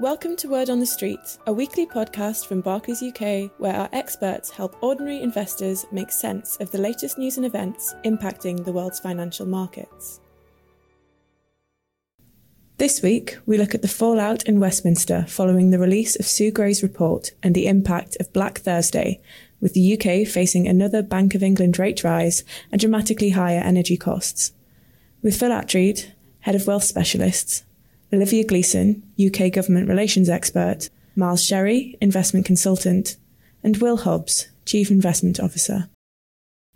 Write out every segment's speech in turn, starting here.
Welcome to Word on the Street, a weekly podcast from Barclays UK where our experts help ordinary investors make sense of the latest news and events impacting the world's financial markets. This week, we look at the fallout in Westminster following the release of Sue Gray's report and the impact of Black Thursday, with the UK facing another Bank of England rate rise and dramatically higher energy costs. With Phil Attreed, Head of Wealth Specialists, Olivia Gleeson, UK Government Relations Expert, Miles Sherry, Investment Consultant, and Will Hobbs, Chief Investment Officer.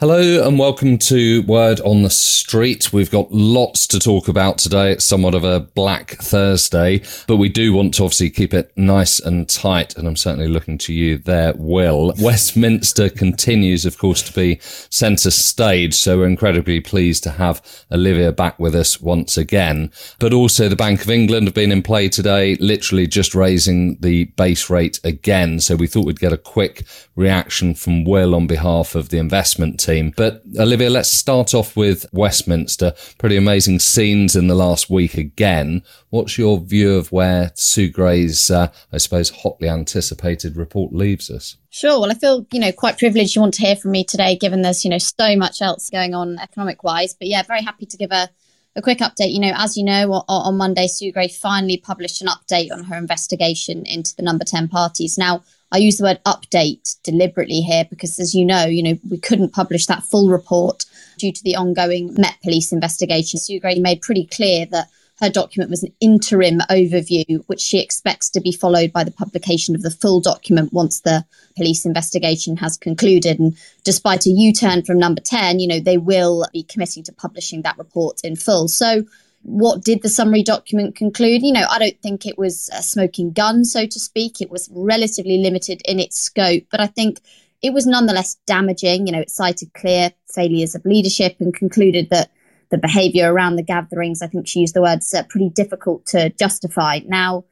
Hello and welcome to Word on the Street. We've got lots to talk about today. It's somewhat of a Black Thursday, but we do want to obviously keep it nice and tight. And I'm certainly looking to you there, Will. Westminster continues, of course, to be centre stage. So we're incredibly pleased to have Olivia back with us once again. But also the Bank of England have been in play today, literally just raising the base rate again. So we thought we'd get a quick reaction from Will on behalf of the investment team team. But Olivia, let's start off with Westminster. Pretty amazing scenes in the last week again. What's your view of where Sue Gray's, uh, I suppose, hotly anticipated report leaves us? Sure. Well, I feel, you know, quite privileged you want to hear from me today, given there's, you know, so much else going on economic wise. But yeah, very happy to give a, a quick update. You know, as you know, on, on Monday, Sue Gray finally published an update on her investigation into the number 10 parties. Now, I use the word update deliberately here because, as you know, you know we couldn't publish that full report due to the ongoing Met Police investigation. Sue made pretty clear that her document was an interim overview, which she expects to be followed by the publication of the full document once the police investigation has concluded. And despite a U turn from number 10, you know, they will be committing to publishing that report in full. So what did the summary document conclude? You know, I don't think it was a smoking gun, so to speak. It was relatively limited in its scope, but I think it was nonetheless damaging. You know, it cited clear failures of leadership and concluded that the behaviour around the gatherings, I think she used the words, uh, pretty difficult to justify. Now,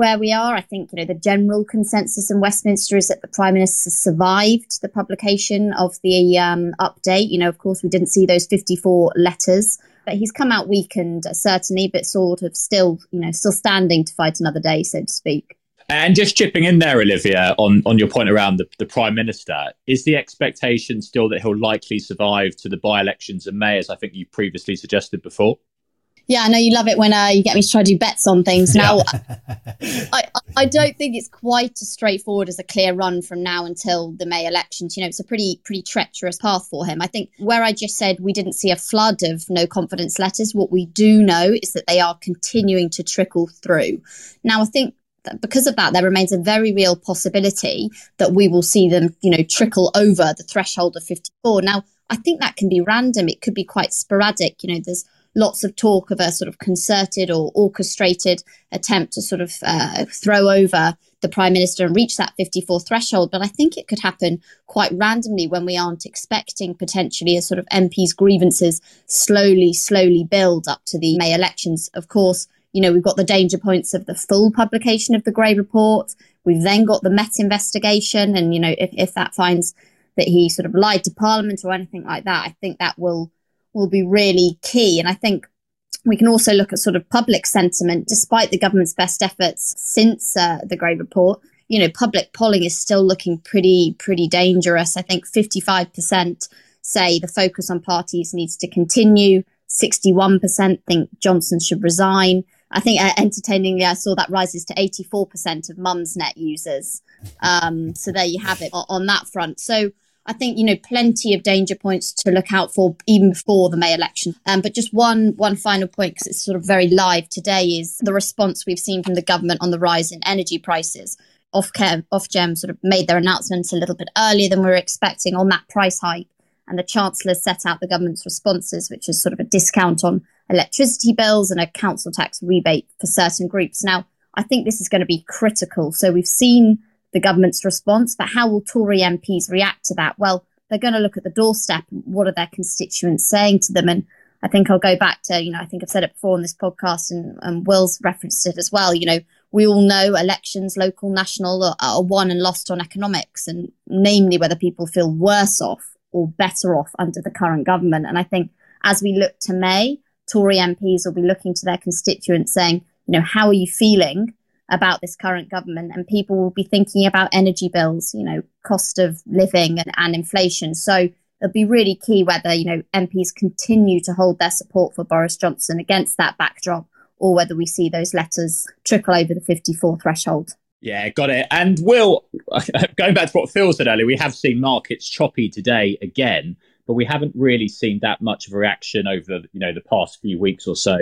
where we are, I think, you know, the general consensus in Westminster is that the Prime Minister survived the publication of the um, update. You know, of course, we didn't see those 54 letters but he's come out weakened, uh, certainly, but sort of still, you know, still standing to fight another day, so to speak. And just chipping in there, Olivia, on, on your point around the, the Prime Minister, is the expectation still that he'll likely survive to the by elections in May, as I think you previously suggested before? Yeah, I know you love it when uh, you get me to try to do bets on things. Now, I, I don't think it's quite as straightforward as a clear run from now until the May elections. You know, it's a pretty pretty treacherous path for him. I think where I just said we didn't see a flood of no confidence letters, what we do know is that they are continuing to trickle through. Now, I think that because of that, there remains a very real possibility that we will see them, you know, trickle over the threshold of 54. Now, I think that can be random. It could be quite sporadic. You know, there's lots of talk of a sort of concerted or orchestrated attempt to sort of uh, throw over the prime minister and reach that 54 threshold. But I think it could happen quite randomly when we aren't expecting potentially a sort of MPs' grievances slowly, slowly build up to the May elections. Of course, you know, we've got the danger points of the full publication of the Gray report. We've then got the Met investigation. And, you know, if, if that finds that he sort of lied to Parliament or anything like that, I think that will will be really key. And I think we can also look at sort of public sentiment, despite the government's best efforts since uh, the Gray report. You know, public polling is still looking pretty, pretty dangerous. I think 55% say the focus on parties needs to continue. 61% think Johnson should resign. I think uh, entertainingly, I saw that rises to 84% of Mumsnet users. Um, so there you have it on, on that front. So I think you know plenty of danger points to look out for even before the May election. Um, but just one one final point because it's sort of very live today is the response we've seen from the government on the rise in energy prices. Ofgem, Ofgem sort of made their announcements a little bit earlier than we were expecting on that price hike, and the Chancellor set out the government's responses, which is sort of a discount on electricity bills and a council tax rebate for certain groups. Now, I think this is going to be critical. So we've seen the government's response. But how will Tory MPs react to that? Well, they're going to look at the doorstep. What are their constituents saying to them? And I think I'll go back to, you know, I think I've said it before on this podcast and, and Will's referenced it as well. You know, we all know elections, local, national, are, are won and lost on economics, and namely whether people feel worse off or better off under the current government. And I think as we look to May, Tory MPs will be looking to their constituents saying, you know, how are you feeling about this current government, and people will be thinking about energy bills, you know, cost of living and, and inflation. So it'll be really key whether, you know, MPs continue to hold their support for Boris Johnson against that backdrop or whether we see those letters trickle over the 54 threshold. Yeah, got it. And Will, going back to what Phil said earlier, we have seen markets choppy today again, but we haven't really seen that much of a reaction over you know the past few weeks or so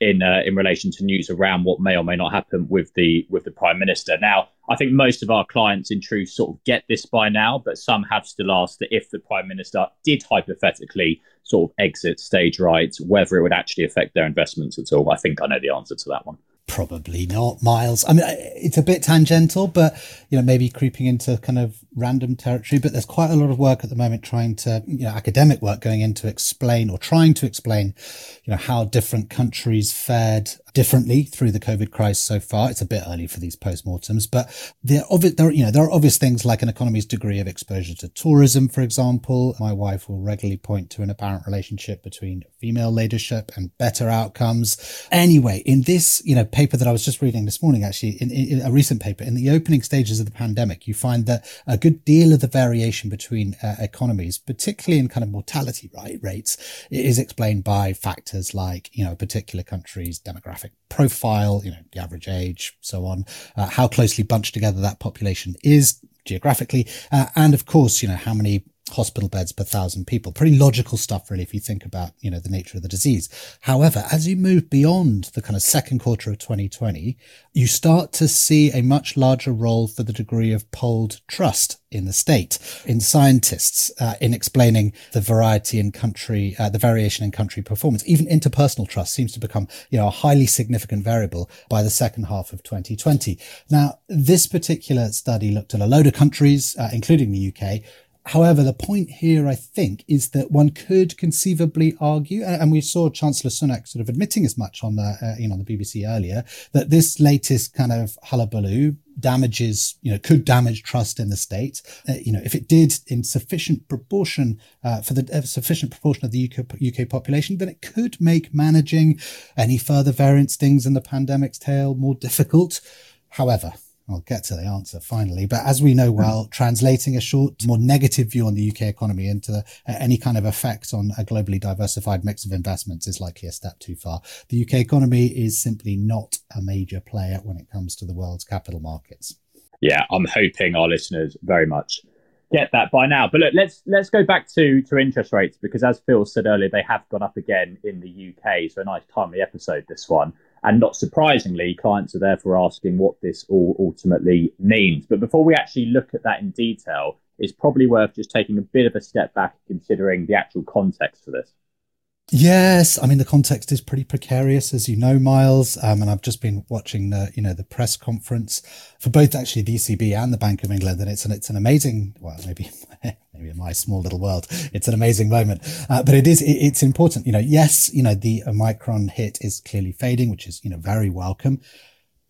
in uh, in relation to news around what may or may not happen with the with the prime minister. Now, I think most of our clients, in truth, sort of get this by now, but some have still asked that if the prime minister did hypothetically sort of exit stage right, whether it would actually affect their investments at all. I think I know the answer to that one. Probably not, Miles. I mean, it's a bit tangential, but you know, maybe creeping into kind of random territory. But there's quite a lot of work at the moment trying to, you know, academic work going in to explain or trying to explain, you know, how different countries fared differently through the COVID crisis so far. It's a bit early for these postmortems, but there, there, you know, there are obvious things like an economy's degree of exposure to tourism, for example. My wife will regularly point to an apparent relationship between female leadership and better outcomes. Anyway, in this, you know, paper that I was just reading this morning, actually, in, in a recent paper, in the opening stages of the pandemic, you find that a good deal of the variation between uh, economies, particularly in kind of mortality right, rates, is explained by factors like, you know, a particular country's demographic demographic profile, you know, the average age, so on, uh, how closely bunched together that population is geographically, uh, and of course, you know, how many hospital beds per thousand people. Pretty logical stuff, really, if you think about, you know, the nature of the disease. However, as you move beyond the kind of second quarter of 2020, you start to see a much larger role for the degree of polled trust in the state, in scientists, uh, in explaining the variety in country, uh, the variation in country performance. Even interpersonal trust seems to become, you know, a highly significant variable by the second half of 2020. Now, this particular study looked at a load of countries, uh, including the UK, However, the point here, I think, is that one could conceivably argue, and we saw Chancellor Sunak sort of admitting as much on the, uh, you know, on the BBC earlier, that this latest kind of hullabaloo damages, you know, could damage trust in the state. Uh, you know, if it did in sufficient proportion uh, for the uh, sufficient proportion of the UK, UK population, then it could make managing any further variant stings in the pandemic's tail more difficult. However, I'll get to the answer finally. But as we know well, translating a short, more negative view on the UK economy into uh, any kind of effect on a globally diversified mix of investments is likely a step too far. The UK economy is simply not a major player when it comes to the world's capital markets. Yeah, I'm hoping our listeners very much get that by now. But look, let's let's go back to to interest rates because as Phil said earlier, they have gone up again in the UK. So a nice timely episode this one. And not surprisingly, clients are therefore asking what this all ultimately means. But before we actually look at that in detail, it's probably worth just taking a bit of a step back considering the actual context for this. Yes, I mean the context is pretty precarious, as you know, Miles. Um, and I've just been watching the, you know, the press conference for both actually the ECB and the Bank of England, and it's an it's an amazing, well, maybe maybe in my small little world, it's an amazing moment. Uh, but it is it, it's important, you know. Yes, you know the Omicron hit is clearly fading, which is you know very welcome.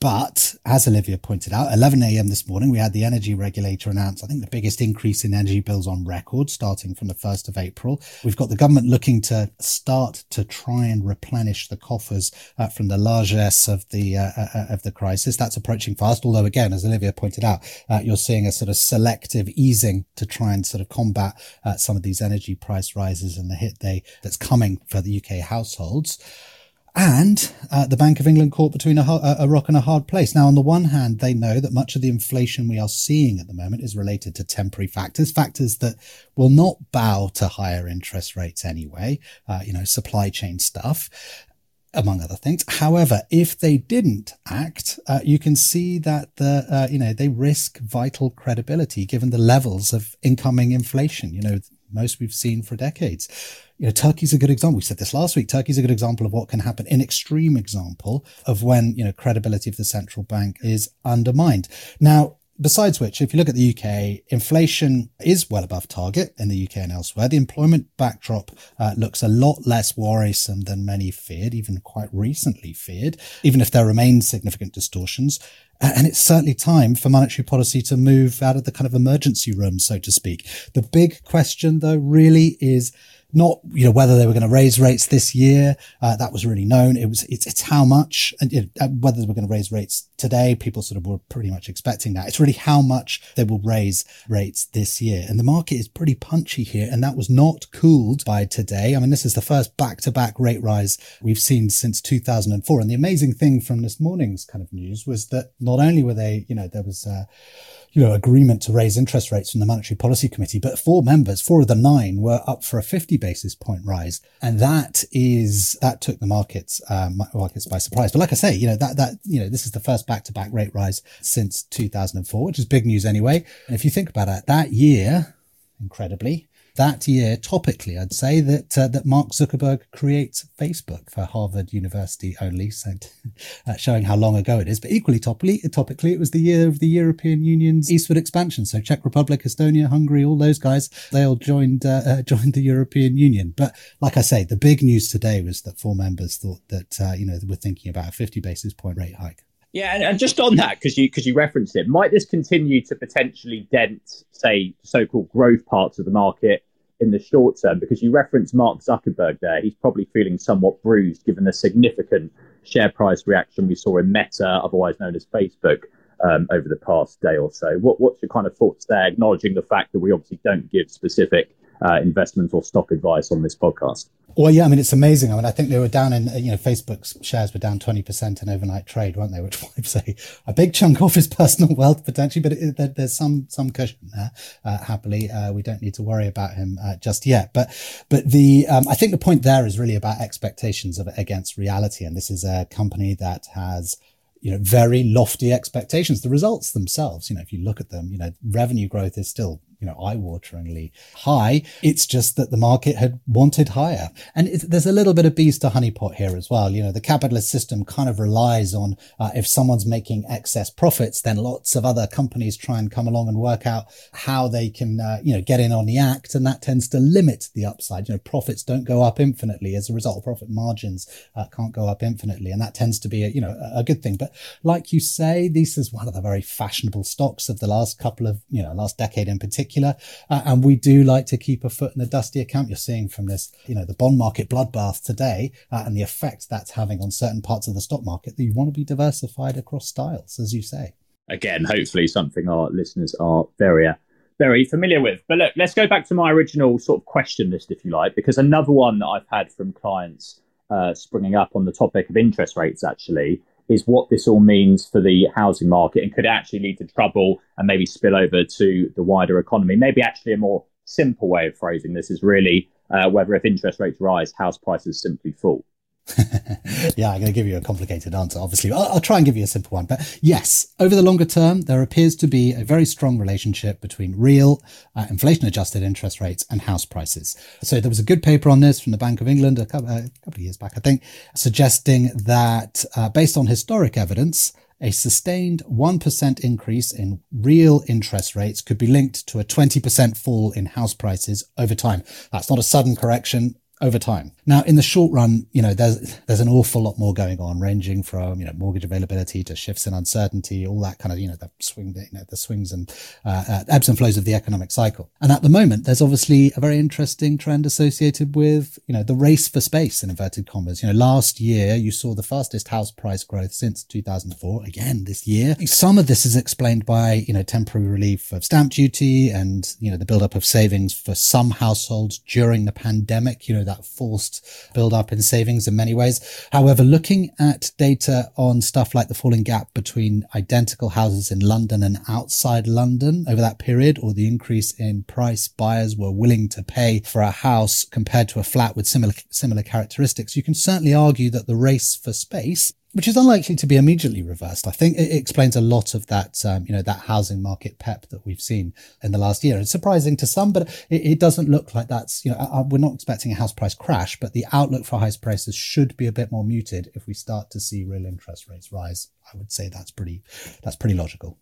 But as Olivia pointed out, 11 a.m. this morning, we had the energy regulator announce, I think, the biggest increase in energy bills on record starting from the 1st of April. We've got the government looking to start to try and replenish the coffers uh, from the largesse of the, uh, uh, of the crisis. That's approaching fast. Although again, as Olivia pointed out, uh, you're seeing a sort of selective easing to try and sort of combat uh, some of these energy price rises and the hit they that's coming for the UK households. And uh, the Bank of England caught between a, a, rock and a hard place. Now, on the one hand, they know that much of the inflation we are seeing at the moment is related to temporary factors, factors that will not bow to higher interest rates anyway, uh, you know, supply chain stuff among other things. However, if they didn't act, uh, you can see that the uh, you know they risk vital credibility given the levels of incoming inflation. You know, most we've seen for decades you know, Turkey's a good example. We said this last week. Turkey's a good example of what can happen, an extreme example of when, you know, credibility of the central bank is undermined. Now, Besides which, if you look at the UK, inflation is well above target in the UK and elsewhere. The employment backdrop uh, looks a lot less worrisome than many feared, even quite recently feared, even if there remain significant distortions. And it's certainly time for monetary policy to move out of the kind of emergency room, so to speak. The big question, though, really is not you know whether they were going to raise rates this year. Uh, that was really known. It was it's, it's how much and you know, whether they were going to raise rates today people sort of were pretty much expecting that. It's really how much they will raise rates this year. And the market is pretty punchy here and that was not cooled by today. I mean this is the first back-to-back rate rise we've seen since 2004 and the amazing thing from this morning's kind of news was that not only were they you know there was uh, you know, agreement to raise interest rates from the Monetary Policy Committee, but four members, four of the nine were up for a 50 basis point rise. And that is, that took the markets, um, markets by surprise. But like I say, you know, that, that, you know, this is the first back to back rate rise since 2004, which is big news anyway. And if you think about it, that year, incredibly, that year, topically, I'd say that uh, that Mark Zuckerberg creates Facebook for Harvard University only, so uh, showing how long ago it is. But equally topically, topically, it was the year of the European Union's eastward expansion. So Czech Republic, Estonia, Hungary, all those guys, they all joined uh, uh joined the European Union. But like I say, the big news today was that four members thought that uh, you know were thinking about a 50 basis point rate hike. Yeah, and, and just on that, because you because you referenced it, might this continue to potentially dent, say, so-called growth parts of the market in the short term? Because you referenced Mark Zuckerberg there. He's probably feeling somewhat bruised given the significant share price reaction we saw in Meta, otherwise known as Facebook, um, over the past day or so. What, what's your kind of thoughts there, acknowledging the fact that we obviously don't give specific uh, investment or stock advice on this podcast? Well, yeah, I mean, it's amazing. I mean, I think they were down in, you know, Facebook's shares were down 20% in overnight trade, weren't they? Which I'd say a big chunk of his personal wealth potentially, but it, there, there's some, some cushion there. Uh, happily, uh, we don't need to worry about him uh, just yet. But, but the, um, I think the point there is really about expectations of it against reality. And this is a company that has, you know, very lofty expectations. The results themselves, you know, if you look at them, you know, revenue growth is still you know, eye-wateringly high. It's just that the market had wanted higher. And there's a little bit of bees to honeypot here as well. You know, the capitalist system kind of relies on uh, if someone's making excess profits, then lots of other companies try and come along and work out how they can, uh, you know, get in on the act. And that tends to limit the upside. You know, profits don't go up infinitely as a result. Profit margins uh, can't go up infinitely. And that tends to be, a, you know, a, a good thing. But like you say, this is one of the very fashionable stocks of the last couple of, you know, last decade in particular particular. Uh, and we do like to keep a foot in the dusty account. You're seeing from this, you know, the bond market bloodbath today uh, and the effect that's having on certain parts of the stock market that you want to be diversified across styles, as you say. Again, hopefully something our listeners are very, uh, very familiar with. But look, let's go back to my original sort of question list, if you like, because another one that I've had from clients uh, springing up on the topic of interest rates actually is what this all means for the housing market and could actually lead to trouble and maybe spill over to the wider economy. Maybe actually a more simple way of phrasing this is really uh, whether if interest rates rise, house prices simply fall. yeah, I'm going to give you a complicated answer, obviously. I'll, I'll, try and give you a simple one. But yes, over the longer term, there appears to be a very strong relationship between real uh, inflation adjusted interest rates and house prices. So there was a good paper on this from the Bank of England a couple, a couple of years back, I think, suggesting that uh, based on historic evidence, a sustained 1% increase in real interest rates could be linked to a 20% fall in house prices over time. That's not a sudden correction over time. Now, in the short run, you know, there's there's an awful lot more going on, ranging from you know mortgage availability to shifts in uncertainty, all that kind of you know the swing, you know, the swings and uh, uh, ebbs and flows of the economic cycle. And at the moment, there's obviously a very interesting trend associated with you know the race for space in inverted commas. You know, last year you saw the fastest house price growth since 2004. Again, this year, some of this is explained by you know temporary relief of stamp duty and you know the buildup of savings for some households during the pandemic. You know that forced build up in savings in many ways. However, looking at data on stuff like the falling gap between identical houses in London and outside London over that period, or the increase in price buyers were willing to pay for a house compared to a flat with similar, similar characteristics, you can certainly argue that the race for space which is unlikely to be immediately reversed. I think it explains a lot of that, um, you know, that housing market pep that we've seen in the last year. It's surprising to some, but it, it doesn't look like that's, you know, we're not expecting a house price crash, but the outlook for house prices should be a bit more muted if we start to see real interest rates rise. I would say that's pretty, that's pretty logical.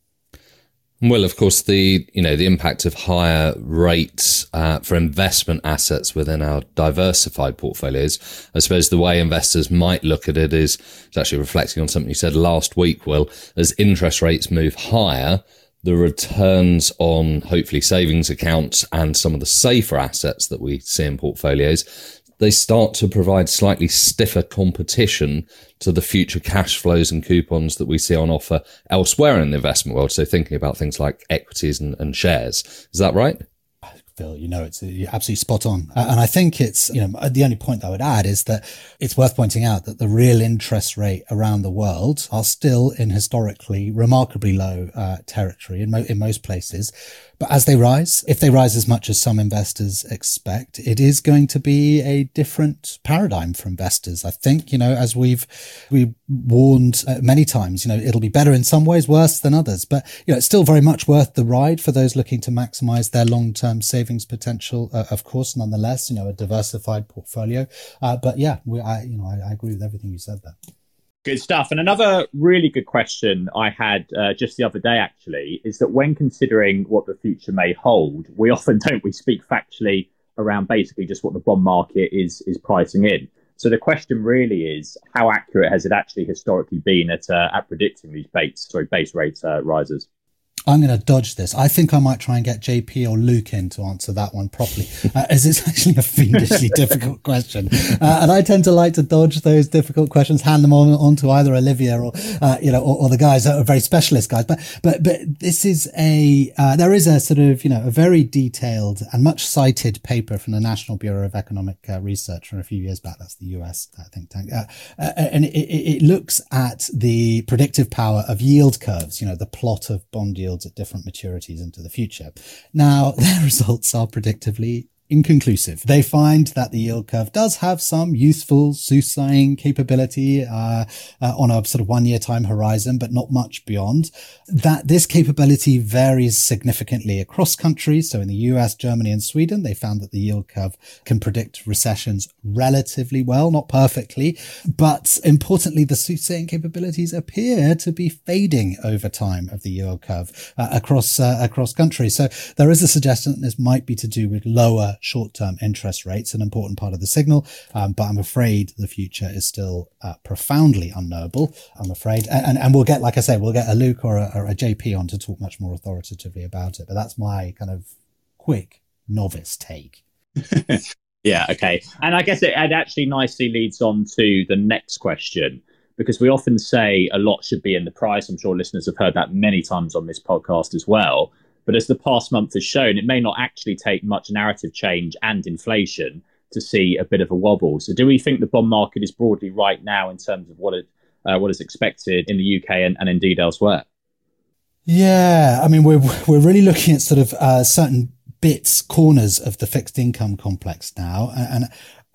Well, of course, the you know the impact of higher rates uh, for investment assets within our diversified portfolios. I suppose the way investors might look at it is actually reflecting on something you said last week. Will as interest rates move higher, the returns on hopefully savings accounts and some of the safer assets that we see in portfolios they start to provide slightly stiffer competition to the future cash flows and coupons that we see on offer elsewhere in the investment world. So thinking about things like equities and, and shares. Is that right? Phil, you know, it's you're absolutely spot on. And I think it's, you know, the only point I would add is that it's worth pointing out that the real interest rate around the world are still in historically remarkably low uh, territory in, mo- in most places. But as they rise, if they rise as much as some investors expect, it is going to be a different paradigm for investors. I think, you know, as we've, we warned uh, many times, you know, it'll be better in some ways, worse than others, but, you know, it's still very much worth the ride for those looking to maximize their long-term savings potential. Uh, of course, nonetheless, you know, a diversified portfolio. Uh, but yeah, we, I, you know, I, I agree with everything you said there. Good stuff. And another really good question I had uh, just the other day, actually, is that when considering what the future may hold, we often don't we speak factually around basically just what the bond market is is pricing in. So the question really is, how accurate has it actually historically been at uh, at predicting these base sorry base rate uh, rises? I'm going to dodge this. I think I might try and get JP or Luke in to answer that one properly, uh, as it's actually a fiendishly difficult question. Uh, and I tend to like to dodge those difficult questions, hand them on, on to either Olivia or, uh, you know, or, or, the guys that are very specialist guys. But, but, but this is a, uh, there is a sort of, you know, a very detailed and much cited paper from the National Bureau of Economic uh, Research from a few years back. That's the US uh, think tank. and it, it looks at the predictive power of yield curves, you know, the plot of bond yield at different maturities into the future. Now, their results are predictively inconclusive. They find that the yield curve does have some useful soothsaying capability uh, uh, on a sort of one year time horizon, but not much beyond. That this capability varies significantly across countries. So in the US, Germany, and Sweden, they found that the yield curve can predict recessions relatively well, not perfectly, but importantly, the soothsaying capabilities appear to be fading over time of the yield curve uh, across uh, across countries. So there is a suggestion that this might be to do with lower short-term interest rates, an important part of the signal. Um, but I'm afraid the future is still uh, profoundly unknowable. I'm afraid, and, and we'll get, like I say, we'll get a Luke or a, or a JP on to talk much more authoritatively about it. But that's my kind of quick novice take. yeah. Okay. And I guess it, it actually nicely leads on to the next question because we often say a lot should be in the price. I'm sure listeners have heard that many times on this podcast as well. But as the past month has shown, it may not actually take much narrative change and inflation to see a bit of a wobble. So, do we think the bond market is broadly right now in terms of what it uh, what is expected in the UK and, and indeed elsewhere? Yeah, I mean we're we're really looking at sort of uh, certain bits, corners of the fixed income complex now, and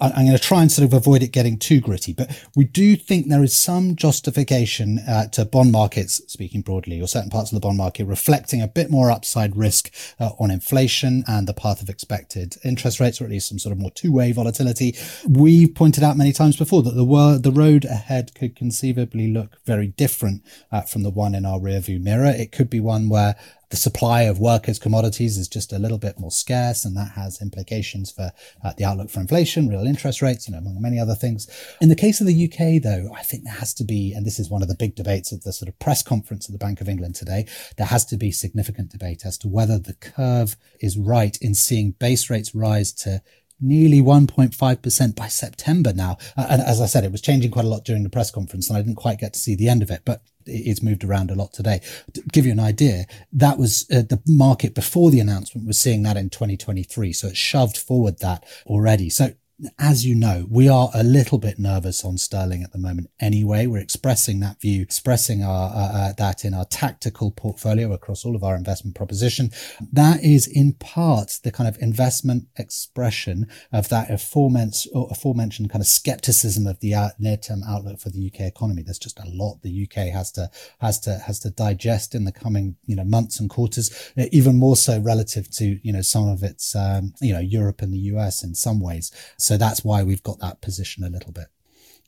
I'm going to try and sort of avoid it getting too gritty, but we do think there is some justification uh, to bond markets, speaking broadly, or certain parts of the bond market reflecting a bit more upside risk uh, on inflation and the path of expected interest rates, or at least some sort of more two-way volatility. We've pointed out many times before that the world, the road ahead could conceivably look very different uh, from the one in our rearview mirror. It could be one where the supply of workers' commodities is just a little bit more scarce, and that has implications for uh, the outlook for inflation, real interest rates, you know, among many other things. In the case of the UK, though, I think there has to be, and this is one of the big debates at the sort of press conference at the Bank of England today, there has to be significant debate as to whether the curve is right in seeing base rates rise to nearly 1.5% by September now. Uh, and as I said, it was changing quite a lot during the press conference and I didn't quite get to see the end of it, but it's moved around a lot today. To give you an idea, that was uh, the market before the announcement was seeing that in 2023. So it shoved forward that already. So as you know, we are a little bit nervous on sterling at the moment anyway. We're expressing that view, expressing our, uh, uh, that in our tactical portfolio across all of our investment proposition. That is in part the kind of investment expression of that aforementioned, aforementioned kind of skepticism of the near-term outlook for the UK economy. There's just a lot the UK has to, has to, has to digest in the coming, you know, months and quarters, even more so relative to, you know, some of its, um, you know, Europe and the US in some ways. So so that's why we've got that position a little bit.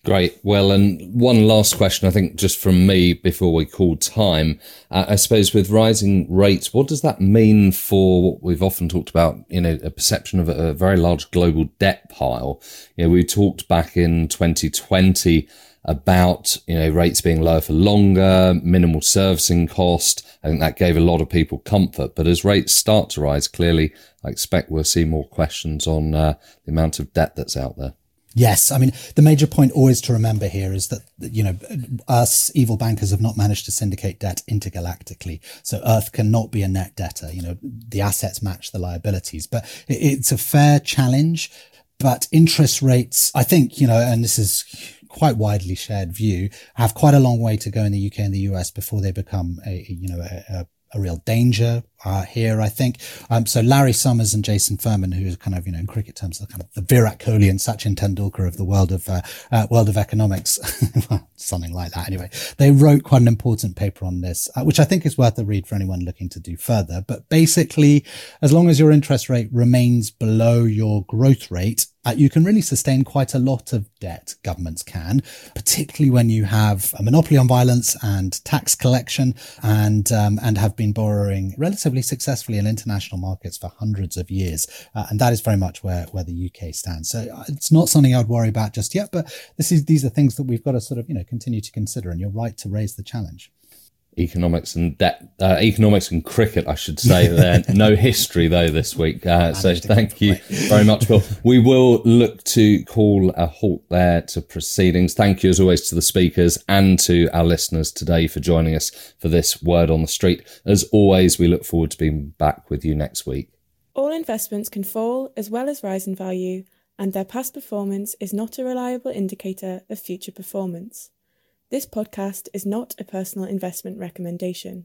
Great. Well, and one last question, I think, just from me before we call time. Uh, I suppose with rising rates, what does that mean for what we've often talked about, you know, a perception of a, a very large global debt pile? You know, we talked back in 2020 about, you know, rates being lower for longer, minimal servicing cost. I think that gave a lot of people comfort. But as rates start to rise, clearly, I expect we'll see more questions on uh, the amount of debt that's out there. Yes, I mean the major point always to remember here is that you know us evil bankers have not managed to syndicate debt intergalactically, so Earth cannot be a net debtor. You know the assets match the liabilities, but it's a fair challenge. But interest rates, I think you know, and this is quite widely shared view, have quite a long way to go in the UK and the US before they become a you know a, a real danger uh, here, I think. Um, so Larry Summers and Jason Furman, who is kind of, you know, in cricket terms, the kind of the Virat Kohli and Sachin Tendulkar of the world of, uh, uh, world of economics, something like that. Anyway, they wrote quite an important paper on this, uh, which I think is worth a read for anyone looking to do further. But basically, as long as your interest rate remains below your growth rate, uh, you can really sustain quite a lot of debt. Governments can, particularly when you have a monopoly on violence and tax collection, and um, and have been borrowing relatively relatively successfully in international markets for hundreds of years. Uh, and that is very much where, where the UK stands. So uh, it's not something I'd worry about just yet, but this is, these are things that we've got to sort of, you know, continue to consider. And you're right to raise the challenge economics and debt, uh, economics and cricket, I should say. There, no history though this week. Uh, so thank you very much, Will. We will look to call a halt there to proceedings. Thank you as always to the speakers and to our listeners today for joining us for this word on the street. As always, we look forward to being back with you next week. All investments can fall as well as rise in value, and their past performance is not a reliable indicator of future performance. This podcast is not a personal investment recommendation.